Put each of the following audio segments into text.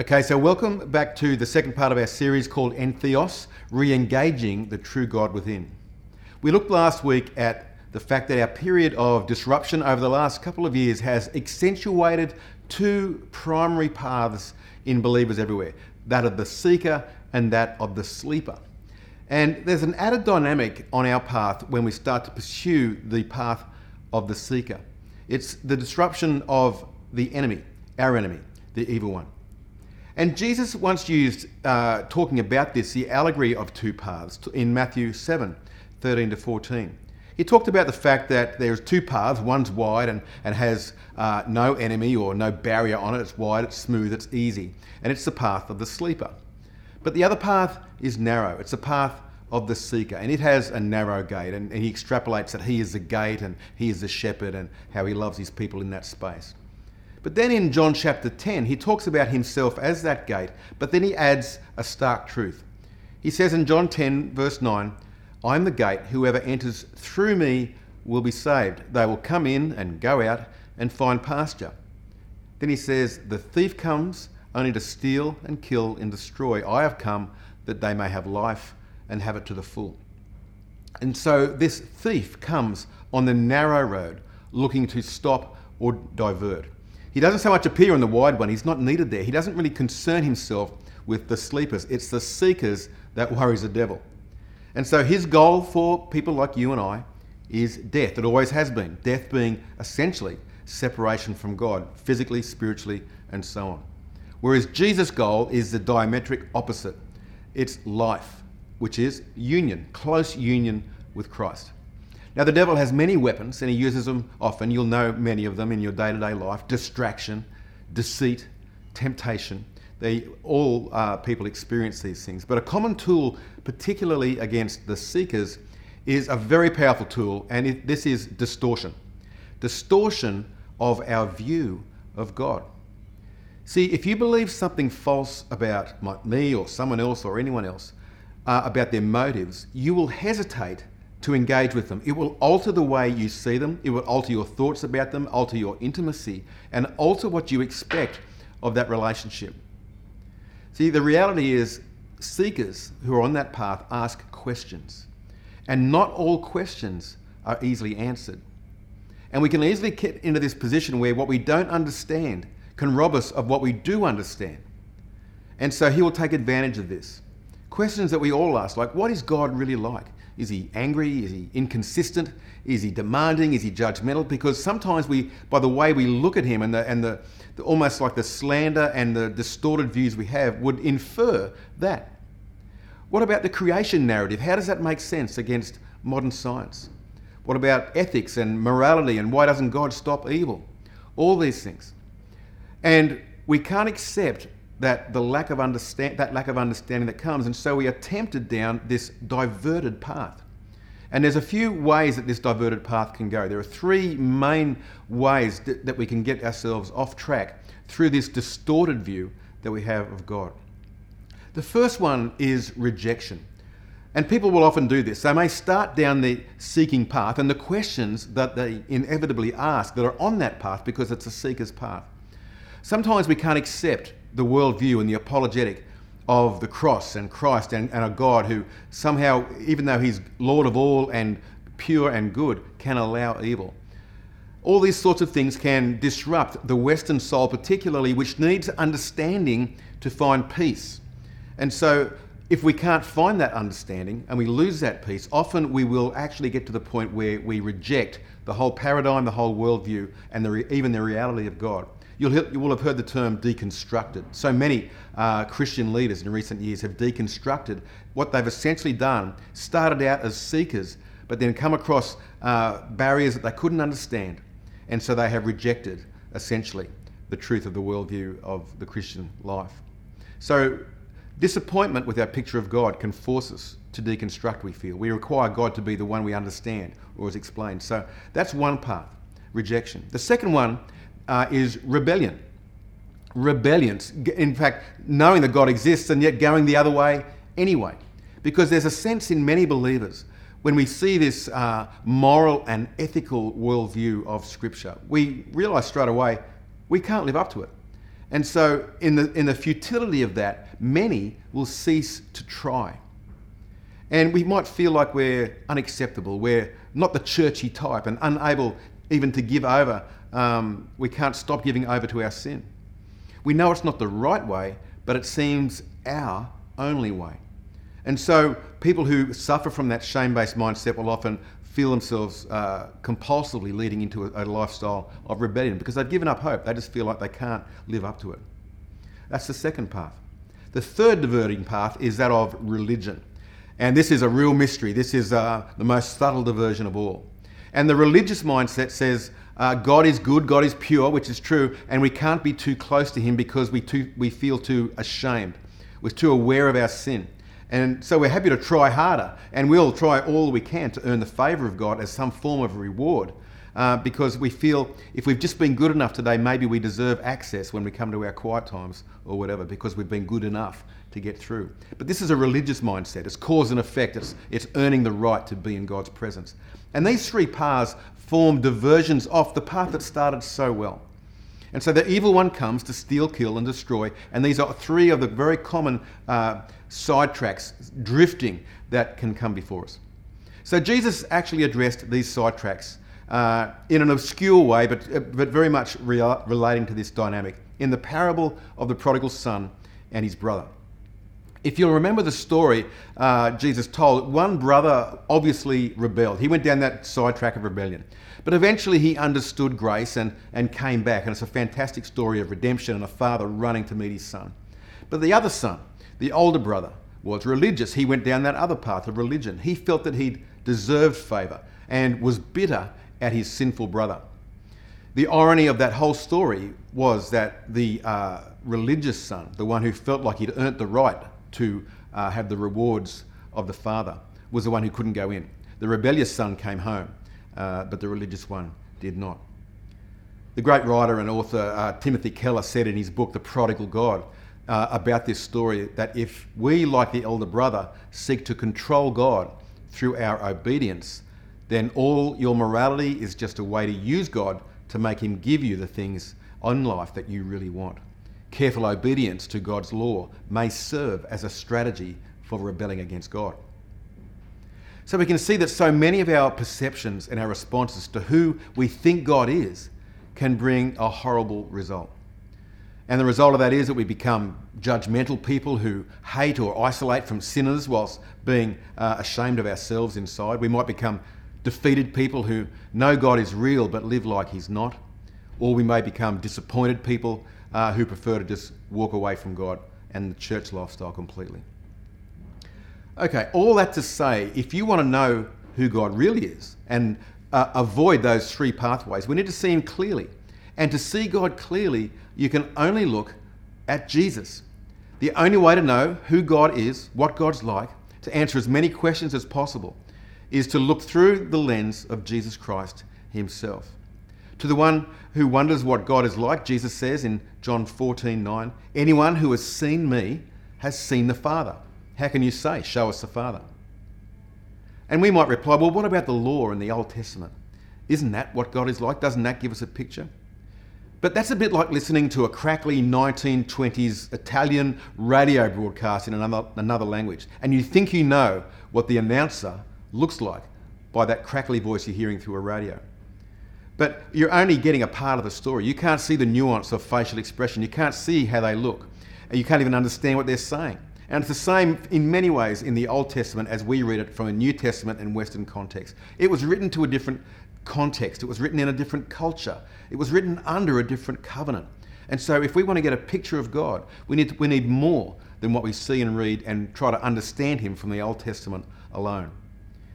Okay, so welcome back to the second part of our series called Entheos, re-engaging the true God within. We looked last week at the fact that our period of disruption over the last couple of years has accentuated two primary paths in believers everywhere that of the seeker and that of the sleeper. And there's an added dynamic on our path when we start to pursue the path of the seeker. It's the disruption of the enemy, our enemy, the evil one. And Jesus once used, uh, talking about this, the allegory of two paths in Matthew 7 13 to 14. He talked about the fact that there's two paths, one's wide and, and has uh, no enemy or no barrier on it. It's wide, it's smooth, it's easy. And it's the path of the sleeper. But the other path is narrow. It's the path of the seeker. And it has a narrow gate. And, and he extrapolates that he is the gate and he is the shepherd and how he loves his people in that space. But then in John chapter 10, he talks about himself as that gate, but then he adds a stark truth. He says in John 10, verse 9, I am the gate. Whoever enters through me will be saved. They will come in and go out and find pasture. Then he says, The thief comes only to steal and kill and destroy. I have come that they may have life and have it to the full. And so this thief comes on the narrow road looking to stop or divert. He doesn't so much appear in the wide one, he's not needed there. He doesn't really concern himself with the sleepers, it's the seekers that worries the devil. And so his goal for people like you and I is death. It always has been. Death being essentially separation from God, physically, spiritually, and so on. Whereas Jesus' goal is the diametric opposite it's life, which is union, close union with Christ. Now, the devil has many weapons and he uses them often. You'll know many of them in your day to day life distraction, deceit, temptation. They all uh, people experience these things. But a common tool, particularly against the seekers, is a very powerful tool, and it, this is distortion. Distortion of our view of God. See, if you believe something false about me or someone else or anyone else, uh, about their motives, you will hesitate to engage with them. It will alter the way you see them, it will alter your thoughts about them, alter your intimacy, and alter what you expect of that relationship. See, the reality is, seekers who are on that path ask questions, and not all questions are easily answered. And we can easily get into this position where what we don't understand can rob us of what we do understand. And so he will take advantage of this. Questions that we all ask, like, what is God really like? Is he angry? Is he inconsistent? Is he demanding? Is he judgmental? Because sometimes we, by the way we look at him and the, and the, the almost like the slander and the distorted views we have, would infer that. What about the creation narrative? How does that make sense against modern science? What about ethics and morality and why doesn't God stop evil? All these things. And we can't accept that the lack of understand that lack of understanding that comes, and so we are tempted down this diverted path. And there's a few ways that this diverted path can go. There are three main ways that, that we can get ourselves off track through this distorted view that we have of God. The first one is rejection. And people will often do this. They may start down the seeking path, and the questions that they inevitably ask that are on that path because it's a seeker's path. Sometimes we can't accept the worldview and the apologetic of the cross and Christ and, and a God who somehow, even though He's Lord of all and pure and good, can allow evil. All these sorts of things can disrupt the Western soul, particularly, which needs understanding to find peace. And so, if we can't find that understanding and we lose that peace, often we will actually get to the point where we reject the whole paradigm, the whole worldview, and the re- even the reality of God. You'll, you will have heard the term deconstructed. So many uh, Christian leaders in recent years have deconstructed what they've essentially done, started out as seekers, but then come across uh, barriers that they couldn't understand. And so they have rejected, essentially, the truth of the worldview of the Christian life. So, disappointment with our picture of God can force us to deconstruct, we feel. We require God to be the one we understand or is explained. So, that's one path rejection. The second one uh, is rebellion. Rebellion. In fact, knowing that God exists and yet going the other way anyway. Because there's a sense in many believers when we see this uh, moral and ethical worldview of Scripture, we realize straight away we can't live up to it. And so, in the, in the futility of that, many will cease to try. And we might feel like we're unacceptable, we're not the churchy type, and unable even to give over. Um, we can't stop giving over to our sin. We know it's not the right way, but it seems our only way. And so, people who suffer from that shame based mindset will often feel themselves uh, compulsively leading into a, a, lifestyle of rebellion because they've given up hope. They just feel like they can't live up to it. That's the second path. The third diverting path is that of religion. And this is a real mystery. This is uh, the most subtle diversion of all. And the religious mindset says uh, God is good, God is pure, which is true, and we can't be too close to Him because we, too, we feel too ashamed. We're too aware of our sin. And so we're happy to try harder, and we'll try all we can to earn the favour of God as some form of reward. Uh, because we feel if we've just been good enough today, maybe we deserve access when we come to our quiet times or whatever, because we've been good enough to get through. But this is a religious mindset. It's cause and effect. It's, it's earning the right to be in God's presence. And these three paths form diversions off the path that started so well. And so the evil one comes to steal, kill, and destroy. And these are three of the very common uh, sidetracks, drifting, that can come before us. So Jesus actually addressed these sidetracks uh, in an obscure way, but, uh, but very much relating to this dynamic in the parable of the prodigal son and his brother. If you'll remember the story uh, Jesus told, one brother obviously rebelled. He went down that sidetrack of rebellion. But eventually he understood grace and, and came back. And it's a fantastic story of redemption and a father running to meet his son. But the other son, the older brother, was religious. He went down that other path of religion. He felt that he'd deserved favour and was bitter at his sinful brother. The irony of that whole story was that the uh, religious son, the one who felt like he'd earned the right to uh, have the rewards of the father, was the one who couldn't go in. The rebellious son came home, uh, but the religious one did not. The great writer and author uh, Timothy Keller said in his book, The Prodigal God, uh, about this story that if we, like the elder brother, seek to control God through our obedience, then all your morality is just a way to use God to make Him give you the things on life that you really want. Careful obedience to God's law may serve as a strategy for rebelling against God. So we can see that so many of our perceptions and our responses to who we think God is can bring a horrible result. And the result of that is that we become judgmental people who hate or isolate from sinners whilst being uh, ashamed of ourselves inside. We might become defeated people who know God is real but live like He's not. Or we may become disappointed people uh, who prefer to just walk away from God and the church lifestyle completely. Okay, all that to say, if you want to know who God really is and uh, avoid those three pathways, we need to see Him clearly. And to see God clearly, you can only look at Jesus. The only way to know who God is, what God's like, to answer as many questions as possible, is to look through the lens of Jesus Christ Himself. To the one who wonders what God is like, Jesus says in John 14 9, Anyone who has seen me has seen the Father. How can you say, Show us the Father? And we might reply, Well, what about the law in the Old Testament? Isn't that what God is like? Doesn't that give us a picture? But that's a bit like listening to a crackly 1920s Italian radio broadcast in another, another language, and you think you know what the announcer looks like by that crackly voice you're hearing through a radio. But you're only getting a part of the story. You can't see the nuance of facial expression. You can't see how they look. And you can't even understand what they're saying. And it's the same in many ways in the Old Testament as we read it from a New Testament and Western context. It was written to a different context, it was written in a different culture, it was written under a different covenant. And so, if we want to get a picture of God, we need, we need more than what we see and read and try to understand Him from the Old Testament alone.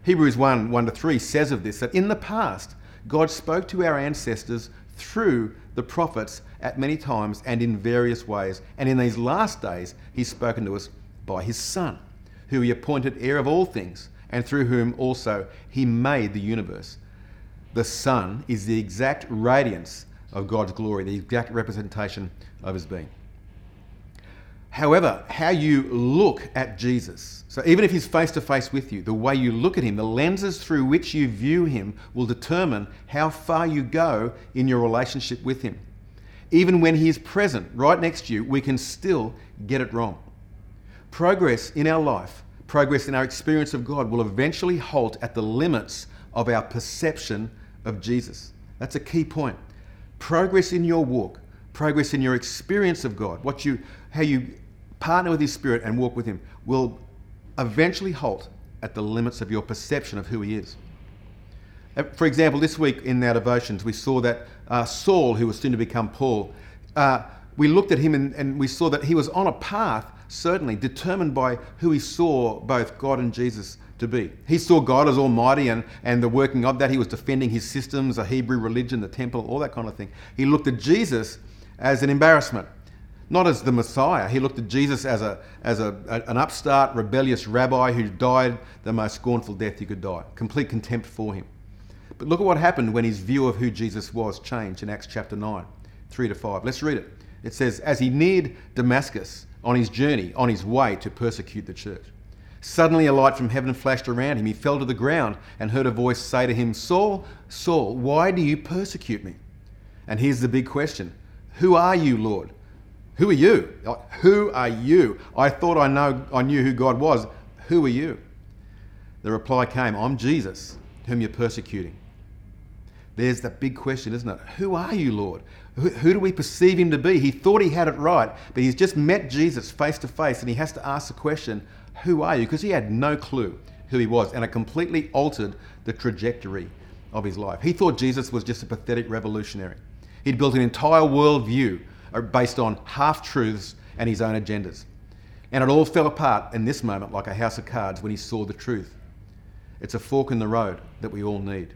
Hebrews 1 1 to 3 says of this that in the past, God spoke to our ancestors through the prophets at many times and in various ways. And in these last days, He's spoken to us by His Son, who He appointed heir of all things, and through whom also He made the universe. The Son is the exact radiance of God's glory, the exact representation of His being. However, how you look at Jesus, so even if he's face to face with you, the way you look at him, the lenses through which you view him will determine how far you go in your relationship with him. even when He is present right next to you, we can still get it wrong. Progress in our life, progress in our experience of God, will eventually halt at the limits of our perception of Jesus. That's a key point. Progress in your walk, progress in your experience of God, what you, how you partner with His Spirit and walk with Him, will eventually halt at the limits of your perception of who He is. Uh, for example, this week in our devotions, we saw that uh, Saul, who was soon to become Paul, uh, we looked at him and, and we saw that he was on a path, certainly determined by who he saw both God and Jesus to be. He saw God as Almighty and, and the working of that. He was defending his systems, the Hebrew religion, the temple, all that kind of thing. He looked at Jesus as an embarrassment, not as the Messiah. He looked at Jesus as, a, as a, an upstart, rebellious rabbi who died the most scornful death he could die. Complete contempt for him. But look at what happened when his view of who Jesus was changed in Acts chapter 9, 3 to 5. Let's read it. It says, As he neared Damascus on his journey, on his way to persecute the church, suddenly a light from heaven flashed around him. He fell to the ground and heard a voice say to him, Saul, Saul, why do you persecute me? And here's the big question Who are you, Lord? Who are you? Who are you? I thought I know I knew who God was. Who are you? The reply came, I'm Jesus, whom you're persecuting. There's the big question, isn't it? Who are you, Lord? Who, who, do we perceive him to be? He thought he had it right, but he's just met Jesus face to face and he has to ask the question, Who are you? Because he had no clue who he was and it completely altered the trajectory of his life. He thought Jesus was just a pathetic revolutionary. He'd built an entire worldview uh, based on half truths and his own agendas. And it all fell apart in this moment like a house of cards when he saw the truth. It's a fork in the road that we all need.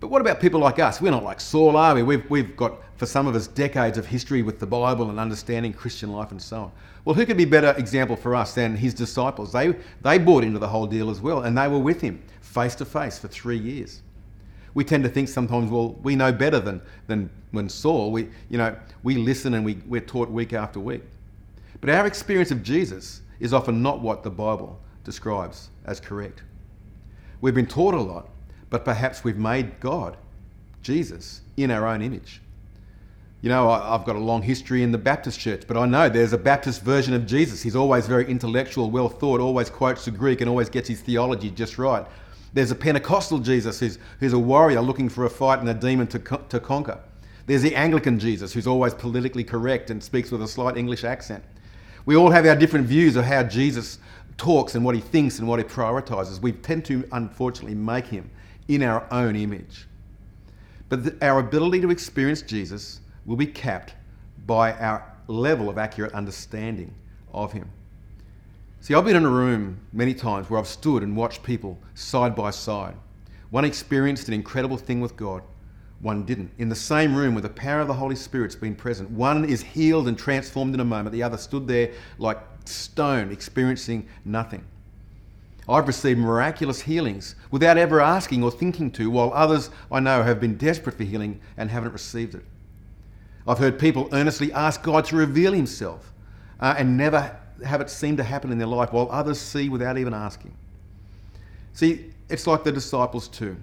But what about people like us? We're not like Saul, are we? We've, we've got, for some of us, decades of history with the Bible and understanding Christian life and so on. Well, who could be a better example for us than his disciples? They, they bought into the whole deal as well, and they were with him face to face for three years. We tend to think sometimes, well, we know better than, than when Saul. We, you know, we listen and we, we're taught week after week. But our experience of Jesus is often not what the Bible describes as correct. We've been taught a lot, but perhaps we've made God, Jesus, in our own image. You know, I've got a long history in the Baptist church, but I know there's a Baptist version of Jesus. He's always very intellectual, well thought, always quotes the Greek, and always gets his theology just right. There's a Pentecostal Jesus who's, who's a warrior looking for a fight and a demon to, to conquer. There's the Anglican Jesus who's always politically correct and speaks with a slight English accent. We all have our different views of how Jesus talks and what he thinks and what he prioritizes. We tend to, unfortunately, make him in our own image. But the, our ability to experience Jesus will be capped by our level of accurate understanding of him. See, I've been in a room many times where I've stood and watched people side by side. One experienced an incredible thing with God, one didn't. In the same room where the power of the Holy Spirit's been present, one is healed and transformed in a moment, the other stood there like stone, experiencing nothing. I've received miraculous healings without ever asking or thinking to, while others I know have been desperate for healing and haven't received it. I've heard people earnestly ask God to reveal Himself uh, and never have it seem to happen in their life, while others see without even asking. See, it's like the disciples too.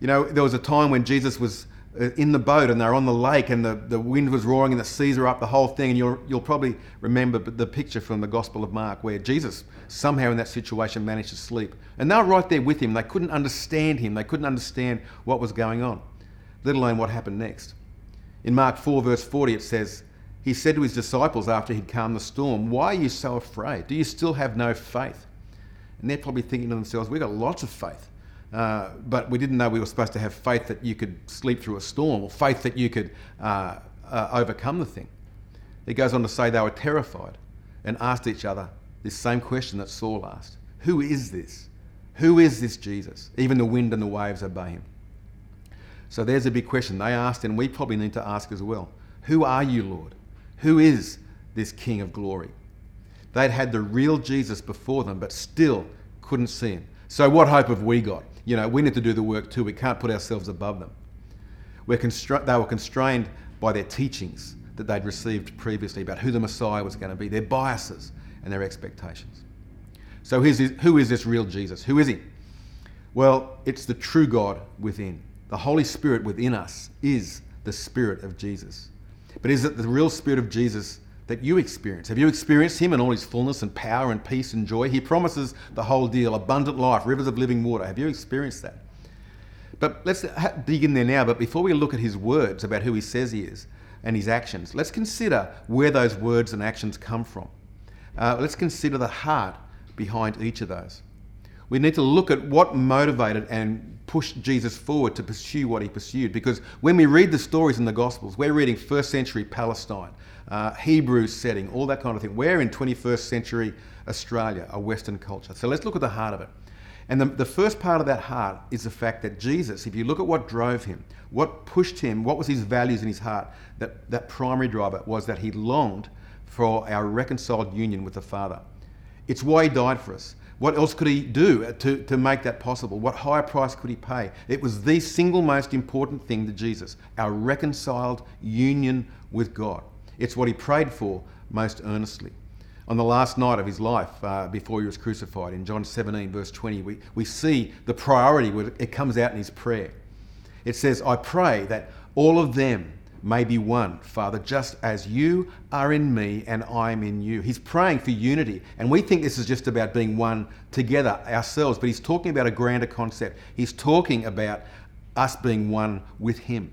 You know, there was a time when Jesus was uh, in the boat and they're on the lake and the, the wind was roaring and the seas are up, the whole thing. And you'll, you'll probably remember the picture from the Gospel of Mark where Jesus somehow in that situation managed to sleep. And they were right there with him. They couldn't understand him, they couldn't understand what was going on, let alone what happened next. In Mark 4, verse 40, it says, He said to his disciples after he'd calmed the storm, Why are you so afraid? Do you still have no faith? And they're probably thinking to themselves, We've got lots of faith. Uh, but we didn't know we were supposed to have faith that you could sleep through a storm or faith that you could uh, uh, overcome the thing. He goes on to say they were terrified and asked each other this same question that Saul asked Who is this? Who is this Jesus? Even the wind and the waves obey him. So there's a big question they asked, and we probably need to ask as well Who are you, Lord? Who is this King of glory? They'd had the real Jesus before them, but still couldn't see him. So, what hope have we got? You know, we need to do the work too. We can't put ourselves above them. We're they were constrained by their teachings that they'd received previously about who the Messiah was going to be, their biases and their expectations. So, who is this real Jesus? Who is he? Well, it's the true God within. The Holy Spirit within us is the Spirit of Jesus. But is it the real Spirit of Jesus that you experience? Have you experienced Him in all His fullness and power and peace and joy? He promises the whole deal abundant life, rivers of living water. Have you experienced that? But let's dig in there now. But before we look at His words about who He says He is and His actions, let's consider where those words and actions come from. Uh, let's consider the heart behind each of those. We need to look at what motivated and pushed Jesus forward to pursue what he pursued. Because when we read the stories in the Gospels, we're reading first century Palestine, uh, Hebrew setting, all that kind of thing. We're in 21st century Australia, a Western culture. So let's look at the heart of it. And the, the first part of that heart is the fact that Jesus, if you look at what drove him, what pushed him, what was his values in his heart, that, that primary driver was that he longed for our reconciled union with the Father. It's why he died for us. What else could he do to, to make that possible? What higher price could he pay? It was the single most important thing to Jesus our reconciled union with God. It's what he prayed for most earnestly. On the last night of his life, uh, before he was crucified, in John 17, verse 20, we, we see the priority where it comes out in his prayer. It says, I pray that all of them may be one, Father, just as you are in me and I'm in you. He's praying for unity. And we think this is just about being one together ourselves, but he's talking about a grander concept. He's talking about us being one with him.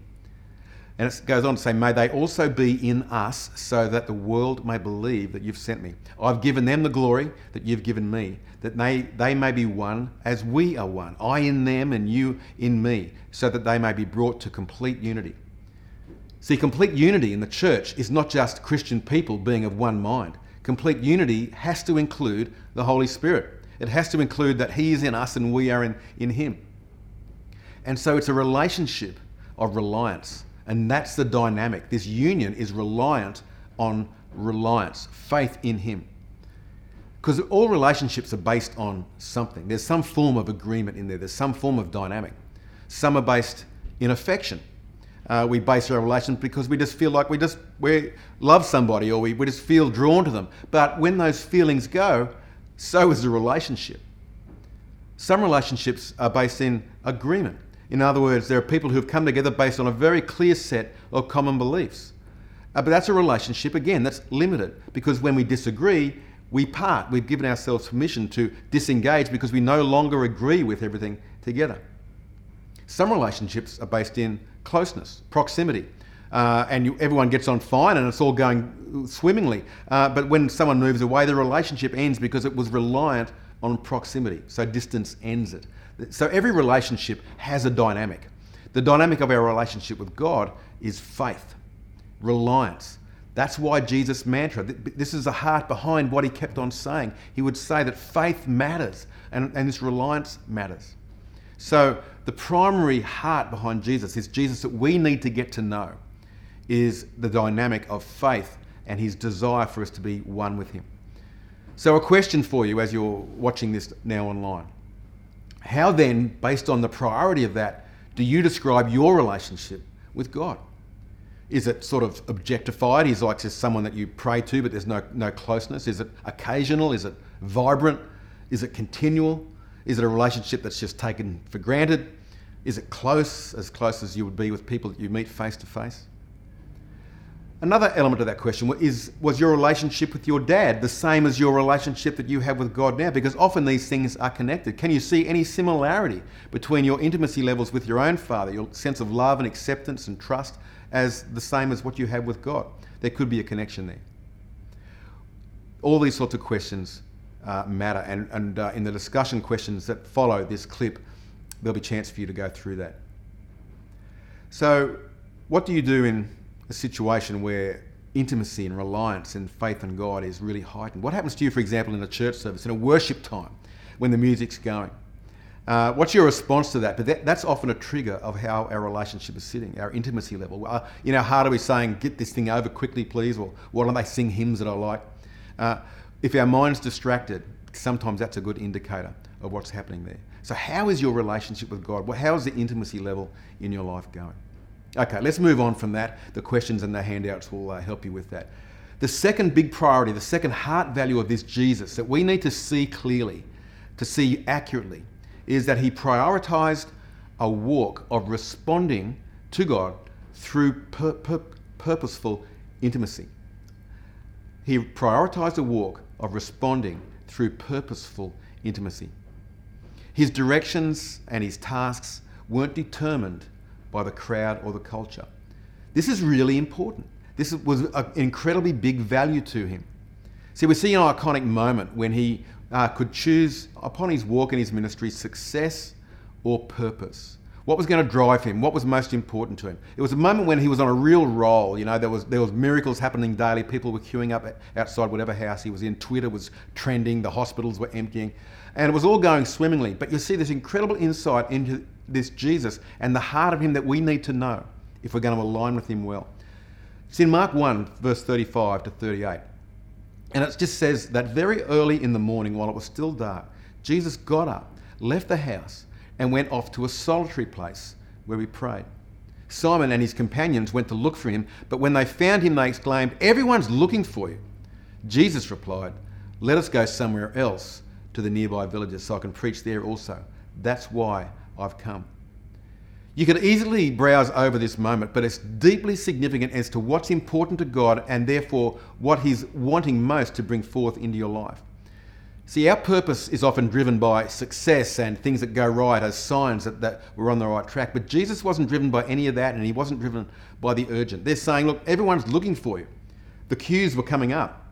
And it goes on to say, May they also be in us, so that the world may believe that you've sent me. I've given them the glory that you've given me, that they, they may be one as we are one. I in them and you in me, so that they may be brought to complete unity. See, complete unity in the church is not just Christian people being of one mind. Complete unity has to include the Holy Spirit. It has to include that He is in us and we are in, in Him. And so it's a relationship of reliance. And that's the dynamic. This union is reliant on reliance, faith in Him. Because all relationships are based on something. There's some form of agreement in there, there's some form of dynamic. Some are based in affection uh, we base our relations because we just feel like we just we love somebody or we, we just feel drawn to them. But when those feelings go, so is the relationship. Some relationships are based in agreement. In other words, there are people who have come together based on a very clear set of common beliefs. Uh, but that's a relationship, again, that's limited because when we disagree, we part. We've given ourselves permission to disengage because we no longer agree with everything together. Some relationships are based in closeness, proximity. Uh, and you, everyone gets on fine and it's all going swimmingly. Uh, but when someone moves away, the relationship ends because it was reliant on proximity. So distance ends it. So every relationship has a dynamic. The dynamic of our relationship with God is faith, reliance. That's why Jesus' mantra, this is the heart behind what he kept on saying. He would say that faith matters and, and this reliance matters. So the primary heart behind Jesus is Jesus that we need to get to know is the dynamic of faith and his desire for us to be one with him. So, a question for you as you're watching this now online. How then, based on the priority of that, do you describe your relationship with God? Is it sort of objectified? He's like just someone that you pray to, but there's no, no closeness? Is it occasional? Is it vibrant? Is it continual? Is it a relationship that's just taken for granted? Is it close, as close as you would be with people that you meet face to face? Another element of that question is was your relationship with your dad the same as your relationship that you have with God now? Because often these things are connected. Can you see any similarity between your intimacy levels with your own father, your sense of love and acceptance and trust, as the same as what you have with God? There could be a connection there. All these sorts of questions uh, matter. And, and uh, in the discussion questions that follow this clip, there'll be a chance for you to go through that. So, what do you do in a situation where intimacy and reliance and faith in God is really heightened? What happens to you, for example, in a church service, in a worship time, when the music's going? Uh, what's your response to that? But that, that's often a trigger of how our relationship is sitting, our intimacy level. Uh, in our heart, are we saying, get this thing over quickly, please? Or why don't they sing hymns that I like? Uh, if our mind's distracted, sometimes that's a good indicator of what's happening there. So, how is your relationship with God? Well, how is the intimacy level in your life going? Okay, let's move on from that. The questions and the handouts will uh, help you with that. The second big priority, the second heart value of this Jesus that we need to see clearly, to see accurately, is that he prioritized a walk of responding to God through pur- pur- purposeful intimacy. He prioritized a walk of responding through purposeful intimacy. His directions and his tasks weren't determined by the crowd or the culture. This is really important. This was an incredibly big value to him. See, we see an iconic moment when he uh, could choose upon his walk in his ministry success or purpose. What was going to drive him? What was most important to him? It was a moment when he was on a real roll. You know, there was there was miracles happening daily. People were queuing up outside whatever house he was in. Twitter was trending. The hospitals were emptying, and it was all going swimmingly. But you see this incredible insight into this Jesus and the heart of him that we need to know if we're going to align with him well. It's in Mark 1, verse 35 to 38. And it just says that very early in the morning, while it was still dark, Jesus got up, left the house, and went off to a solitary place where he prayed. Simon and his companions went to look for him, but when they found him, they exclaimed, Everyone's looking for you. Jesus replied, Let us go somewhere else to the nearby villages so I can preach there also. That's why I've come. You could easily browse over this moment, but it's deeply significant as to what's important to God and therefore what He's wanting most to bring forth into your life. See, our purpose is often driven by success and things that go right as signs that, that we're on the right track. But Jesus wasn't driven by any of that and he wasn't driven by the urgent. They're saying, look, everyone's looking for you. The queues were coming up.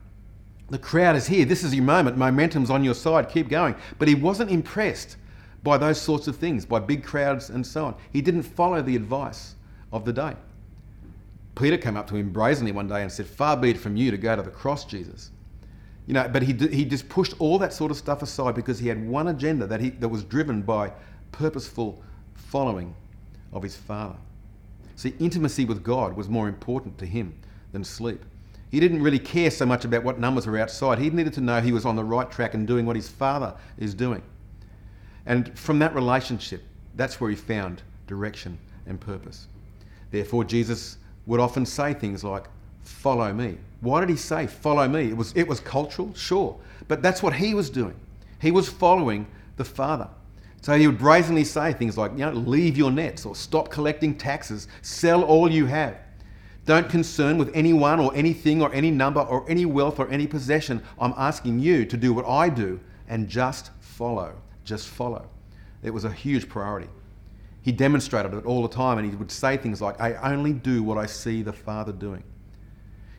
The crowd is here. This is your moment. Momentum's on your side. Keep going. But he wasn't impressed by those sorts of things, by big crowds and so on. He didn't follow the advice of the day. Peter came up to him brazenly one day and said, Far be it from you to go to the cross, Jesus. You know, but he, he just pushed all that sort of stuff aside because he had one agenda that, he, that was driven by purposeful following of his Father. See, intimacy with God was more important to him than sleep. He didn't really care so much about what numbers were outside. He needed to know he was on the right track and doing what his Father is doing. And from that relationship, that's where he found direction and purpose. Therefore, Jesus would often say things like, Follow me. Why did he say, Follow me? It was, it was cultural, sure, but that's what he was doing. He was following the Father. So he would brazenly say things like, you know, leave your nets or stop collecting taxes, sell all you have. Don't concern with anyone or anything or any number or any wealth or any possession. I'm asking you to do what I do and just follow just follow. It was a huge priority. He demonstrated it all the time and he would say things like, I only do what I see the Father doing.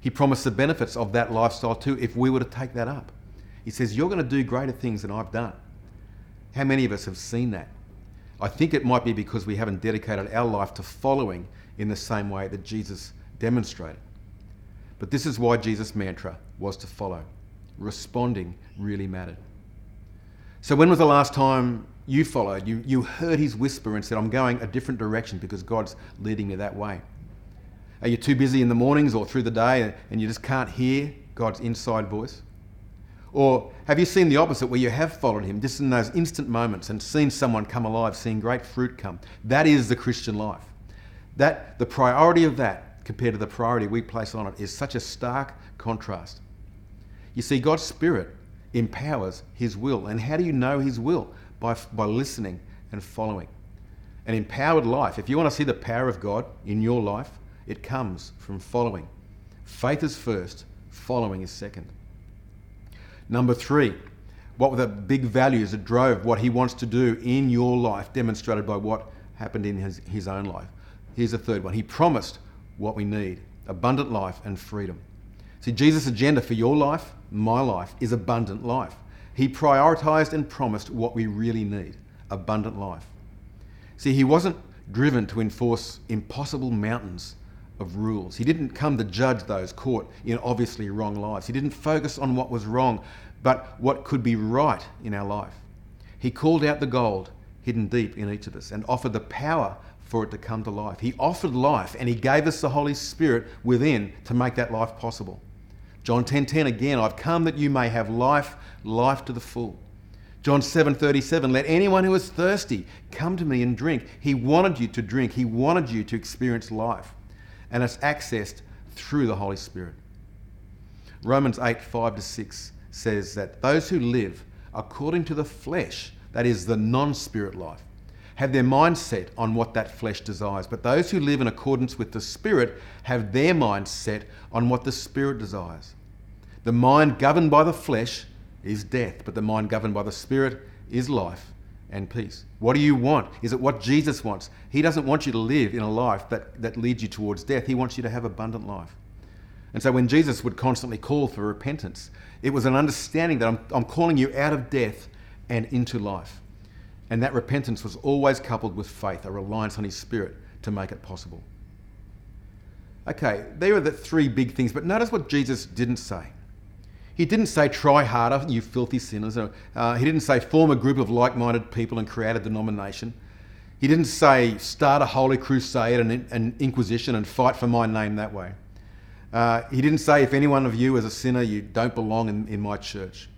He promised the benefits of that lifestyle too if we were to take that up. He says, You're going to do greater things than I've done. How many of us have seen that? I think it might be because we haven't dedicated our life to following in the same way that Jesus demonstrated. But this is why Jesus' mantra was to follow. Responding really mattered. So, when was the last time you followed? You, you heard his whisper and said, I'm going a different direction because God's leading me that way. Are you too busy in the mornings or through the day and you just can't hear God's inside voice? Or have you seen the opposite where you have followed him just in those instant moments and seen someone come alive, seen great fruit come? That is the Christian life. That the priority of that compared to the priority we place on it is such a stark contrast. You see, God's Spirit empowers His will. And how do you know His will? By, by listening and following. An empowered life, if you want to see the power of God in your life, it comes from following. Faith is first, following is second. Number three, what were the big values that drove what he wants to do in your life, demonstrated by what happened in his, his own life? Here's the third one. He promised what we need abundant life and freedom. See, Jesus' agenda for your life, my life, is abundant life. He prioritized and promised what we really need abundant life. See, he wasn't driven to enforce impossible mountains of rules. He didn't come to judge those caught in obviously wrong lives. He didn't focus on what was wrong, but what could be right in our life. He called out the gold hidden deep in each of us and offered the power for it to come to life. He offered life and he gave us the Holy Spirit within to make that life possible. John 10:10 10, 10, again, I've come that you may have life, life to the full. John 7:37 Let anyone who is thirsty come to me and drink. He wanted you to drink. He wanted you to experience life. And it's accessed through the Holy Spirit. Romans 8, 5 to 6 says that those who live according to the flesh, that is the non spirit life, have their mind set on what that flesh desires. But those who live in accordance with the Spirit have their mind set on what the Spirit desires. The mind governed by the flesh is death, but the mind governed by the Spirit is life and peace. What do you want? Is it what Jesus wants? He doesn't want you to live in a life that, that leads you towards death. He wants you to have abundant life. And so when Jesus would constantly call for repentance, it was an understanding that I'm, I'm calling you out of death and into life. And that repentance was always coupled with faith, a reliance on His Spirit to make it possible. Okay, there are the three big things, but notice what Jesus didn't say. He didn't say, try harder, you filthy sinners. Uh, he didn't say, form a group of like minded people and create a denomination. He didn't say, start a holy crusade and an inquisition and fight for my name that way. Uh, he didn't say, if any one of you is a sinner, you don't belong in, in my church.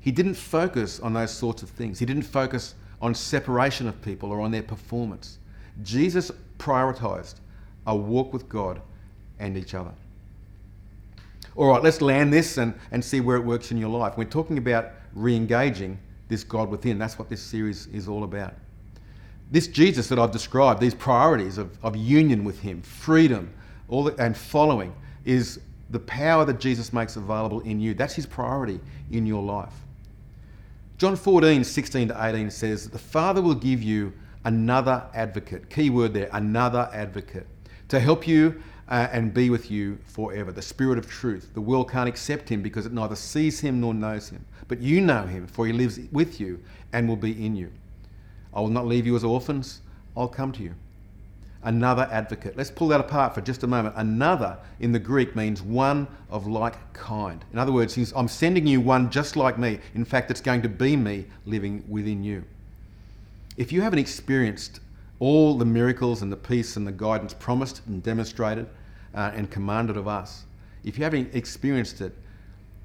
He didn't focus on those sorts of things. He didn't focus on separation of people or on their performance. Jesus prioritized a walk with God and each other. All right, let's land this and, and see where it works in your life. We're talking about re engaging this God within. That's what this series is all about. This Jesus that I've described, these priorities of, of union with Him, freedom, all the, and following, is the power that Jesus makes available in you. That's His priority in your life. John 14, 16 to 18 says, The Father will give you another advocate. Key word there, another advocate, to help you uh, and be with you forever. The Spirit of truth. The world can't accept him because it neither sees him nor knows him. But you know him, for he lives with you and will be in you. I will not leave you as orphans, I'll come to you. Another advocate. Let's pull that apart for just a moment. Another in the Greek means one of like kind. In other words, I'm sending you one just like me. In fact, it's going to be me living within you. If you haven't experienced all the miracles and the peace and the guidance promised and demonstrated, uh, and commanded of us. If you haven't experienced it,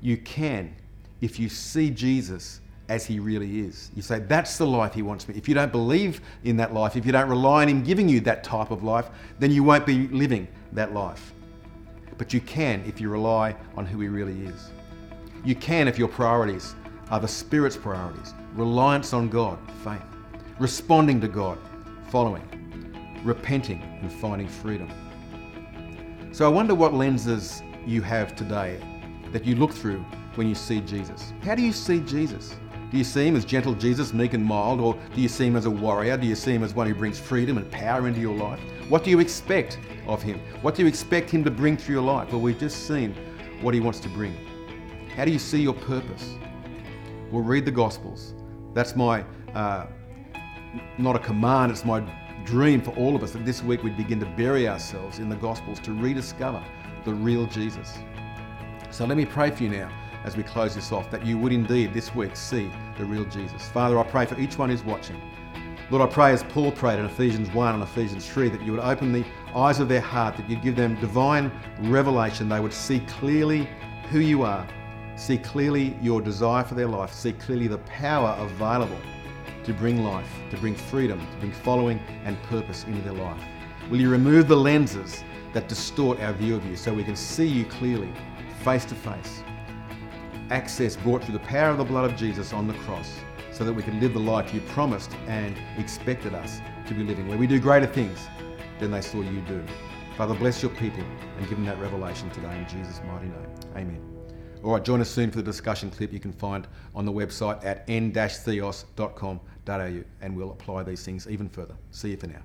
you can if you see Jesus as he really is. You say, That's the life he wants me. If you don't believe in that life, if you don't rely on him giving you that type of life, then you won't be living that life. But you can if you rely on who he really is. You can if your priorities are the Spirit's priorities reliance on God, faith, responding to God, following, repenting, and finding freedom. So I wonder what lenses you have today that you look through when you see Jesus. How do you see Jesus? Do you see him as gentle Jesus, meek and mild, or do you see him as a warrior? Do you see him as one who brings freedom and power into your life? What do you expect of him? What do you expect him to bring through your life? Well, we've just seen what he wants to bring. How do you see your purpose? Well, read the Gospels. That's my, uh, not a command, it's my dream for all of us that this week we'd begin to bury ourselves in the Gospels to rediscover the real Jesus. So let me pray for you now as we close this off that you would indeed this week see the real Jesus. Father, I pray for each one who's watching. Lord, I pray as Paul prayed in Ephesians 1 and Ephesians 3 that you would open the eyes of their heart, that you'd give them divine revelation. They would see clearly who you are, see clearly your desire for their life, see clearly the power available to bring life, to bring freedom, to bring following and purpose into their life? Will you remove the lenses that distort our view of you so we can see you clearly, face to face? Access brought through the power of the blood of Jesus on the cross so that we can live the life you promised and expected us to be living, where we do greater things than they saw you do. Father, bless your people and give them that revelation today in Jesus' mighty name. Amen. All right, join us soon for the discussion clip you can find on the website at n-theos.com.au and we'll apply these things even further. See you for now.